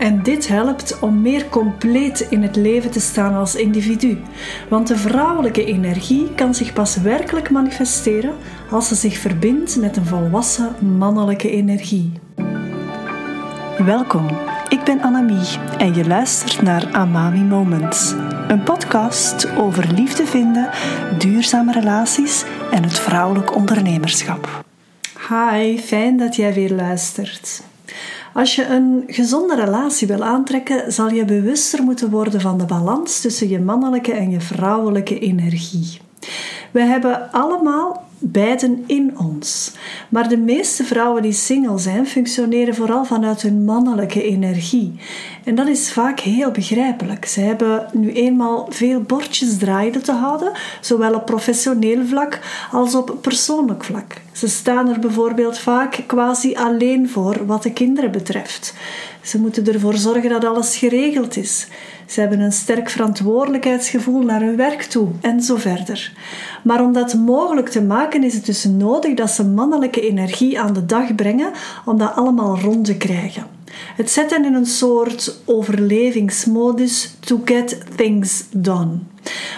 En dit helpt om meer compleet in het leven te staan als individu. Want de vrouwelijke energie kan zich pas werkelijk manifesteren als ze zich verbindt met een volwassen mannelijke energie. Welkom, ik ben Annemie en je luistert naar Amami Moments. Een podcast over liefde vinden, duurzame relaties en het vrouwelijk ondernemerschap. Hi, fijn dat jij weer luistert. Als je een gezonde relatie wil aantrekken, zal je bewuster moeten worden van de balans tussen je mannelijke en je vrouwelijke energie. We hebben allemaal beiden in ons. Maar de meeste vrouwen die single zijn, functioneren vooral vanuit hun mannelijke energie. En dat is vaak heel begrijpelijk. Ze hebben nu eenmaal veel bordjes draaien te houden, zowel op professioneel vlak als op persoonlijk vlak. Ze staan er bijvoorbeeld vaak quasi alleen voor wat de kinderen betreft. Ze moeten ervoor zorgen dat alles geregeld is. Ze hebben een sterk verantwoordelijkheidsgevoel naar hun werk toe en zo verder. Maar om dat mogelijk te maken is het dus nodig dat ze mannelijke energie aan de dag brengen om dat allemaal rond te krijgen. Het zet hen in een soort overlevingsmodus to get things done.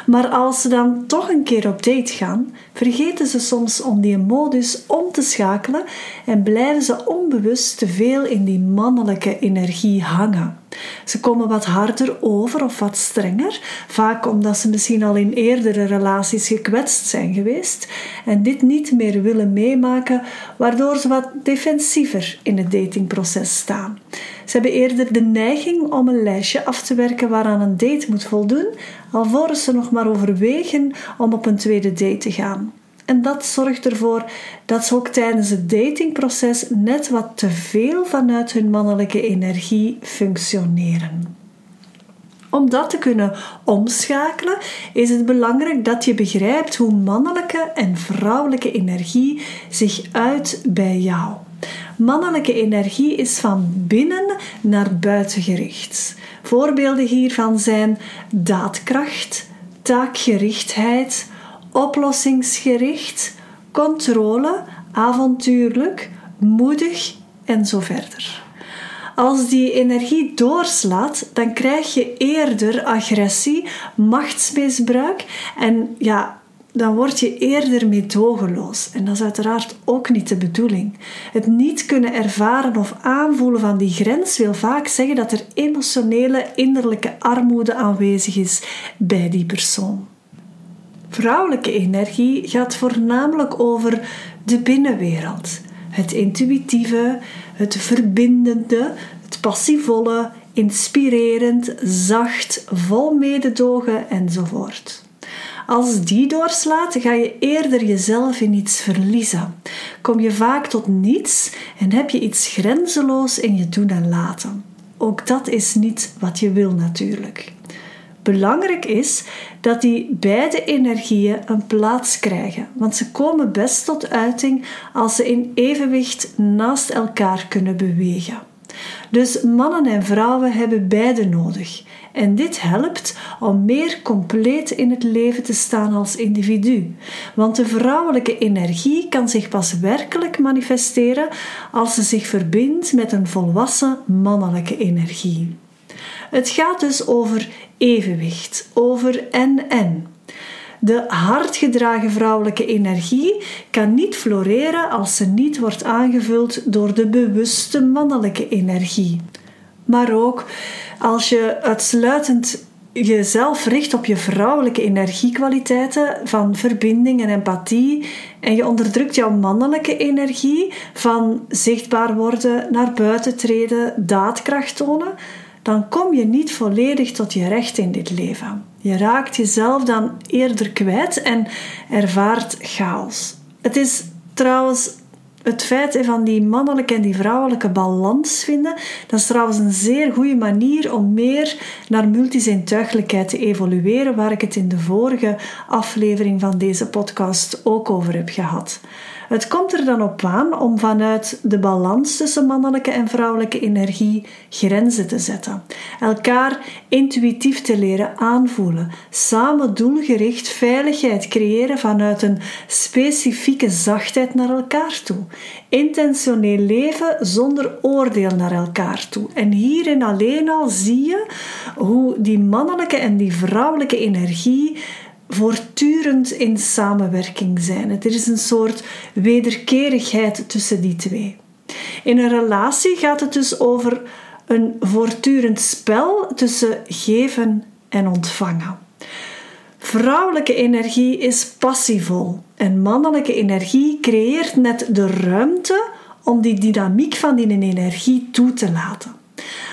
Maar als ze dan toch een keer op date gaan, vergeten ze soms om die modus om te schakelen en blijven ze onbewust te veel in die mannelijke energie hangen. Ze komen wat harder over of wat strenger, vaak omdat ze misschien al in eerdere relaties gekwetst zijn geweest en dit niet meer willen meemaken, waardoor ze wat defensiever in het datingproces staan. Ze hebben eerder de neiging om een lijstje af te werken waaraan een date moet voldoen, alvorens ze nog maar overwegen om op een tweede date te gaan. En dat zorgt ervoor dat ze ook tijdens het datingproces net wat te veel vanuit hun mannelijke energie functioneren. Om dat te kunnen omschakelen is het belangrijk dat je begrijpt hoe mannelijke en vrouwelijke energie zich uit bij jou. Mannelijke energie is van binnen naar buiten gericht. Voorbeelden hiervan zijn daadkracht, taakgerichtheid, oplossingsgericht, controle, avontuurlijk, moedig en zo verder. Als die energie doorslaat, dan krijg je eerder agressie, machtsmisbruik en ja, dan word je eerder meedogenloos. En dat is uiteraard ook niet de bedoeling. Het niet kunnen ervaren of aanvoelen van die grens wil vaak zeggen dat er emotionele innerlijke armoede aanwezig is bij die persoon. Vrouwelijke energie gaat voornamelijk over de binnenwereld. Het intuïtieve, het verbindende, het passievolle, inspirerend, zacht, vol mededogen enzovoort. Als die doorslaat, ga je eerder jezelf in iets verliezen. Kom je vaak tot niets en heb je iets grenzeloos in je doen en laten. Ook dat is niet wat je wil natuurlijk. Belangrijk is dat die beide energieën een plaats krijgen, want ze komen best tot uiting als ze in evenwicht naast elkaar kunnen bewegen. Dus mannen en vrouwen hebben beide nodig. En dit helpt om meer compleet in het leven te staan als individu. Want de vrouwelijke energie kan zich pas werkelijk manifesteren als ze zich verbindt met een volwassen mannelijke energie. Het gaat dus over evenwicht, over en-en. De hardgedragen vrouwelijke energie kan niet floreren als ze niet wordt aangevuld door de bewuste mannelijke energie. Maar ook als je uitsluitend jezelf richt op je vrouwelijke energiekwaliteiten van verbinding en empathie en je onderdrukt jouw mannelijke energie van zichtbaar worden, naar buiten treden, daadkracht tonen, dan kom je niet volledig tot je recht in dit leven. Je raakt jezelf dan eerder kwijt en ervaart chaos. Het is trouwens het feit van die mannelijke en die vrouwelijke balans vinden, dat is trouwens een zeer goede manier om meer naar multizintuigelijkheid te evolueren, waar ik het in de vorige aflevering van deze podcast ook over heb gehad. Het komt er dan op aan om vanuit de balans tussen mannelijke en vrouwelijke energie grenzen te zetten, elkaar intuïtief te leren aanvoelen, samen doelgericht veiligheid creëren vanuit een specifieke zachtheid naar elkaar toe, intentioneel leven zonder oordeel naar elkaar toe. En hierin alleen al zie je hoe die mannelijke en die vrouwelijke energie voortdurend in samenwerking zijn. Er is een soort wederkerigheid tussen die twee. In een relatie gaat het dus over een voortdurend spel tussen geven en ontvangen. Vrouwelijke energie is passievol en mannelijke energie creëert net de ruimte om die dynamiek van die energie toe te laten.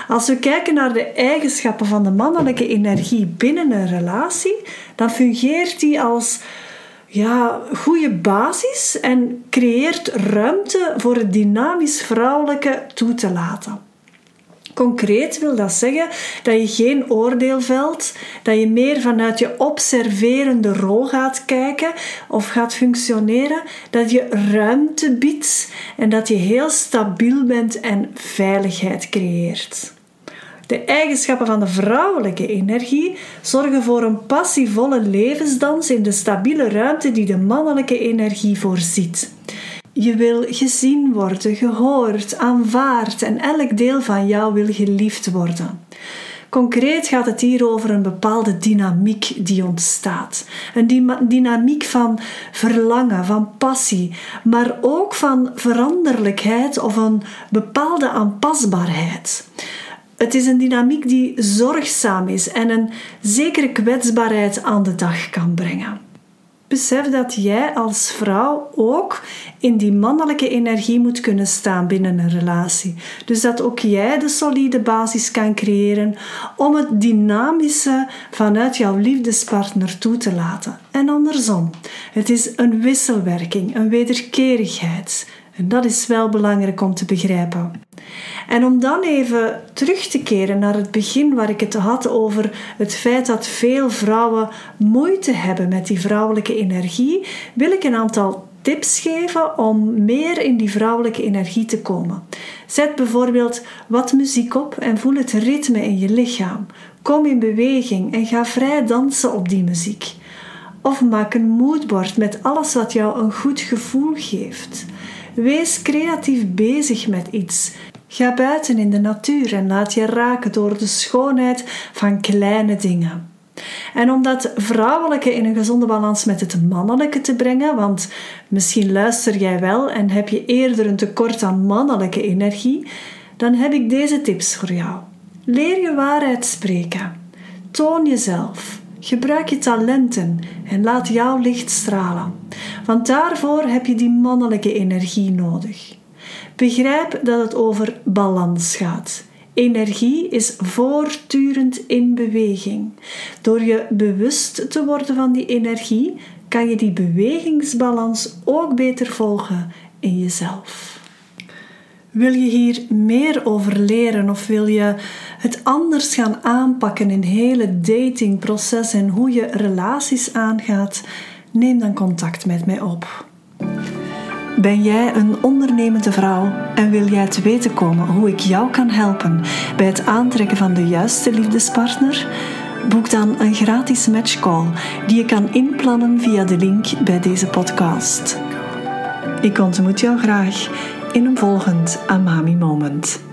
Als we kijken naar de eigenschappen van de mannelijke energie binnen een relatie, dan fungeert die als ja, goede basis en creëert ruimte voor het dynamisch vrouwelijke toe te laten. Concreet wil dat zeggen dat je geen oordeel velt, dat je meer vanuit je observerende rol gaat kijken of gaat functioneren, dat je ruimte biedt en dat je heel stabiel bent en veiligheid creëert. De eigenschappen van de vrouwelijke energie zorgen voor een passievolle levensdans in de stabiele ruimte die de mannelijke energie voorziet. Je wil gezien worden, gehoord, aanvaard en elk deel van jou wil geliefd worden. Concreet gaat het hier over een bepaalde dynamiek die ontstaat. Een dynamiek van verlangen, van passie, maar ook van veranderlijkheid of een bepaalde aanpasbaarheid. Het is een dynamiek die zorgzaam is en een zekere kwetsbaarheid aan de dag kan brengen. Besef dat jij als vrouw ook in die mannelijke energie moet kunnen staan binnen een relatie. Dus dat ook jij de solide basis kan creëren om het dynamische vanuit jouw liefdespartner toe te laten. En andersom. Het is een wisselwerking, een wederkerigheid. En dat is wel belangrijk om te begrijpen. En om dan even terug te keren naar het begin waar ik het had over het feit dat veel vrouwen moeite hebben met die vrouwelijke energie, wil ik een aantal tips geven om meer in die vrouwelijke energie te komen. Zet bijvoorbeeld wat muziek op en voel het ritme in je lichaam. Kom in beweging en ga vrij dansen op die muziek. Of maak een moodboard met alles wat jou een goed gevoel geeft. Wees creatief bezig met iets. Ga buiten in de natuur en laat je raken door de schoonheid van kleine dingen. En om dat vrouwelijke in een gezonde balans met het mannelijke te brengen, want misschien luister jij wel en heb je eerder een tekort aan mannelijke energie, dan heb ik deze tips voor jou. Leer je waarheid spreken. Toon jezelf. Gebruik je talenten en laat jouw licht stralen. Want daarvoor heb je die mannelijke energie nodig. Begrijp dat het over balans gaat. Energie is voortdurend in beweging. Door je bewust te worden van die energie, kan je die bewegingsbalans ook beter volgen in jezelf. Wil je hier meer over leren of wil je het anders gaan aanpakken in het hele datingproces en hoe je relaties aangaat? Neem dan contact met mij op. Ben jij een ondernemende vrouw en wil jij te weten komen hoe ik jou kan helpen bij het aantrekken van de juiste liefdespartner? Boek dan een gratis matchcall die je kan inplannen via de link bij deze podcast. Ik ontmoet jou graag in een volgend Amami Moment.